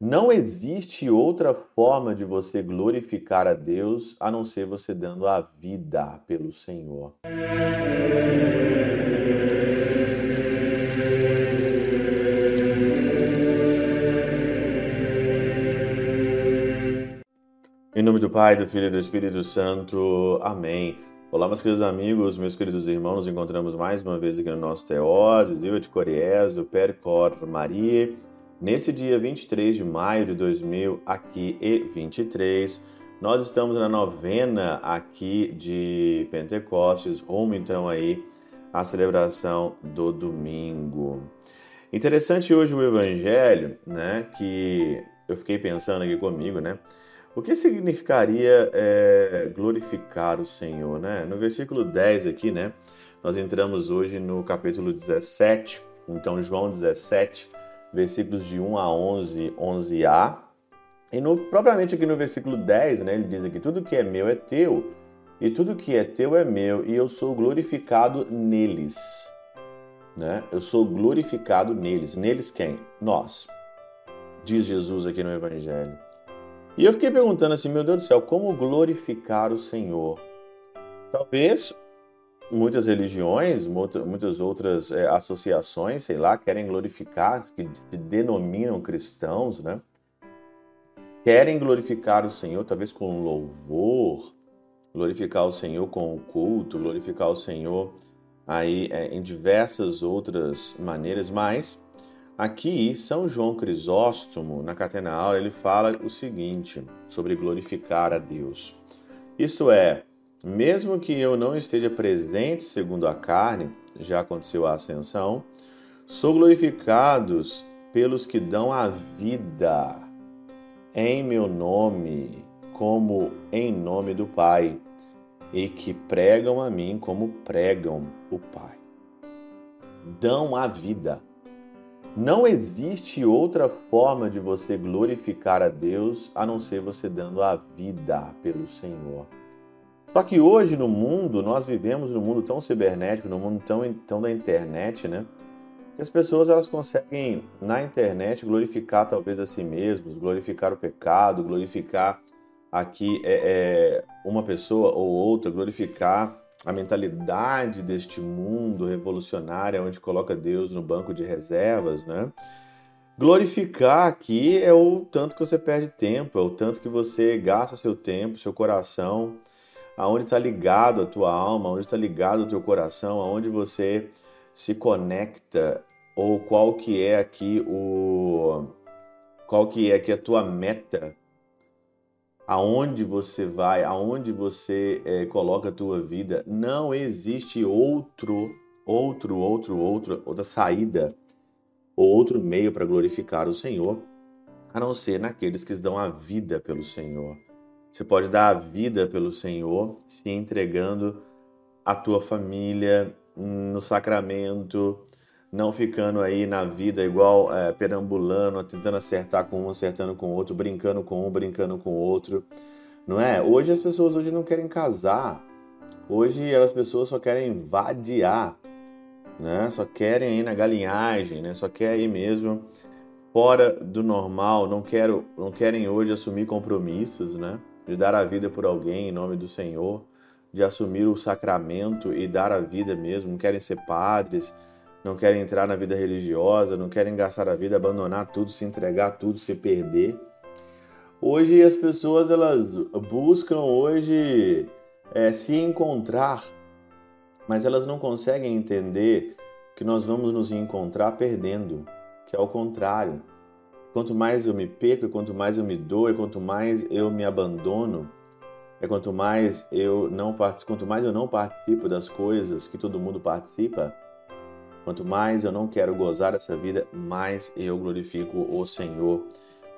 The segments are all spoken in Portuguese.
Não existe outra forma de você glorificar a Deus a não ser você dando a vida pelo Senhor. Em nome do Pai, do Filho e do Espírito Santo. Amém. Olá, meus queridos amigos, meus queridos irmãos, nos encontramos mais uma vez aqui no nosso Teoses, Viva de Coriés, do Percor Maria Nesse dia 23 de maio de 2023, nós estamos na novena aqui de Pentecostes, rumo então aí à celebração do domingo. Interessante hoje o evangelho, né, que eu fiquei pensando aqui comigo, né, o que significaria é, glorificar o Senhor, né? No versículo 10 aqui, né, nós entramos hoje no capítulo 17, então João 17, versículos de 1 a 11, 11a. E no, propriamente aqui no versículo 10, né, ele diz aqui: Tudo que é meu é teu, e tudo que é teu é meu, e eu sou glorificado neles. Né? Eu sou glorificado neles. Neles quem? Nós. Diz Jesus aqui no Evangelho. E eu fiquei perguntando assim, meu Deus do céu, como glorificar o Senhor? Talvez muitas religiões, muitas outras é, associações, sei lá, querem glorificar, que se denominam cristãos, né? Querem glorificar o Senhor, talvez com louvor, glorificar o Senhor com o culto, glorificar o Senhor aí é, em diversas outras maneiras, mas aqui São João Crisóstomo, na Catena Aula, ele fala o seguinte sobre glorificar a Deus. Isso é, mesmo que eu não esteja presente segundo a carne, já aconteceu a ascensão, sou glorificados pelos que dão a vida em meu nome, como em nome do Pai, e que pregam a mim como pregam o Pai. Dão a vida. Não existe outra forma de você glorificar a Deus a não ser você dando a vida pelo Senhor. Só que hoje no mundo, nós vivemos num mundo tão cibernético, num mundo tão, tão da internet, né? Que as pessoas elas conseguem na internet glorificar talvez a si mesmos, glorificar o pecado, glorificar aqui é, é, uma pessoa ou outra, glorificar a mentalidade deste mundo revolucionário, onde coloca Deus no banco de reservas, né? Glorificar aqui é o tanto que você perde tempo, é o tanto que você gasta seu tempo, seu coração, aonde está ligado a tua alma, aonde está ligado o teu coração, aonde você se conecta ou qual que é aqui o qual que é aqui a tua meta, aonde você vai, aonde você é, coloca a tua vida, não existe outro, outro, outro, outro, outra saída ou outro meio para glorificar o Senhor, a não ser naqueles que dão a vida pelo Senhor. Você pode dar a vida pelo Senhor, se entregando à tua família no sacramento, não ficando aí na vida igual é, perambulando, tentando acertar com um, acertando com o outro, brincando com um, brincando com o outro, não é? Hoje as pessoas hoje não querem casar, hoje as pessoas só querem vadiar, né? Só querem ir na galinhagem, né? Só querem ir mesmo fora do normal, não quero, não querem hoje assumir compromissos, né? De dar a vida por alguém em nome do Senhor, de assumir o sacramento e dar a vida mesmo, não querem ser padres, não querem entrar na vida religiosa, não querem gastar a vida, abandonar tudo, se entregar tudo, se perder. Hoje as pessoas elas buscam hoje é, se encontrar, mas elas não conseguem entender que nós vamos nos encontrar perdendo, que é o contrário. Quanto mais eu me perco, e quanto mais eu me dou, e quanto mais eu me abandono, é quanto mais eu não participo, quanto mais eu não participo das coisas que todo mundo participa, quanto mais eu não quero gozar dessa vida, mais eu glorifico o Senhor.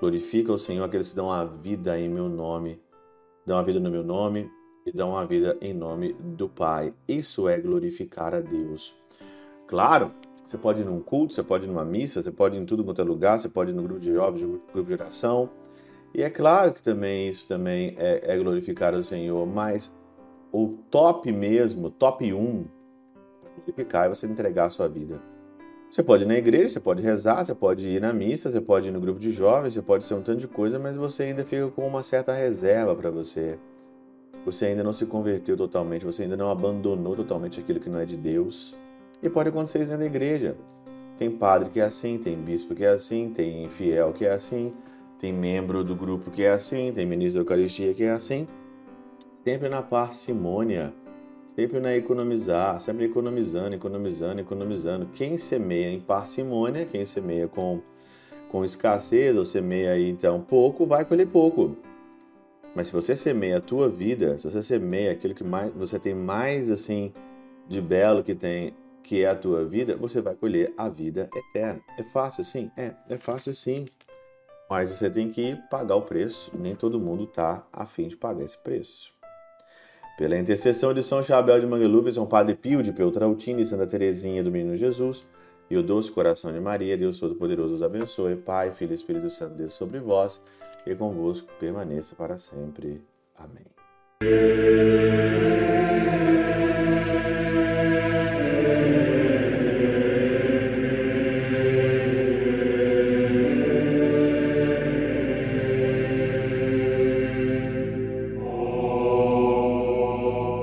Glorifica o Senhor aqueles que dão a vida em meu nome, dão a vida no meu nome e dão a vida em nome do Pai. Isso é glorificar a Deus. Claro, você pode ir num culto, você pode ir numa missa, você pode ir em tudo quanto é lugar, você pode ir no grupo de jovens, grupo de oração. E é claro que também isso também é, é glorificar o Senhor, mas o top mesmo, top 1 para glorificar é você entregar a sua vida. Você pode ir na igreja, você pode rezar, você pode ir na missa, você pode ir no grupo de jovens, você pode ser um tanto de coisa, mas você ainda fica com uma certa reserva para você. Você ainda não se converteu totalmente, você ainda não abandonou totalmente aquilo que não é de Deus. E pode acontecer isso dentro da igreja. Tem padre que é assim, tem bispo que é assim, tem fiel que é assim, tem membro do grupo que é assim, tem ministro da Eucaristia que é assim. Sempre na parcimônia sempre na economizar, sempre economizando, economizando, economizando. Quem semeia em parcimônia, quem semeia com, com escassez ou semeia então pouco, vai colher pouco. Mas se você semeia a tua vida, se você semeia aquilo que mais você tem mais assim de belo que tem, que é a tua vida, você vai colher a vida eterna. É fácil assim? É, é fácil sim. Mas você tem que pagar o preço. Nem todo mundo tá afim de pagar esse preço. Pela intercessão de São Chabel de Mangluf, São Padre Pio de Peltrautina Santa Teresinha do Menino Jesus, e o doce coração de Maria, Deus Todo-Poderoso os abençoe. Pai, Filho e Espírito Santo, Deus sobre vós e convosco permaneça para sempre. Amém.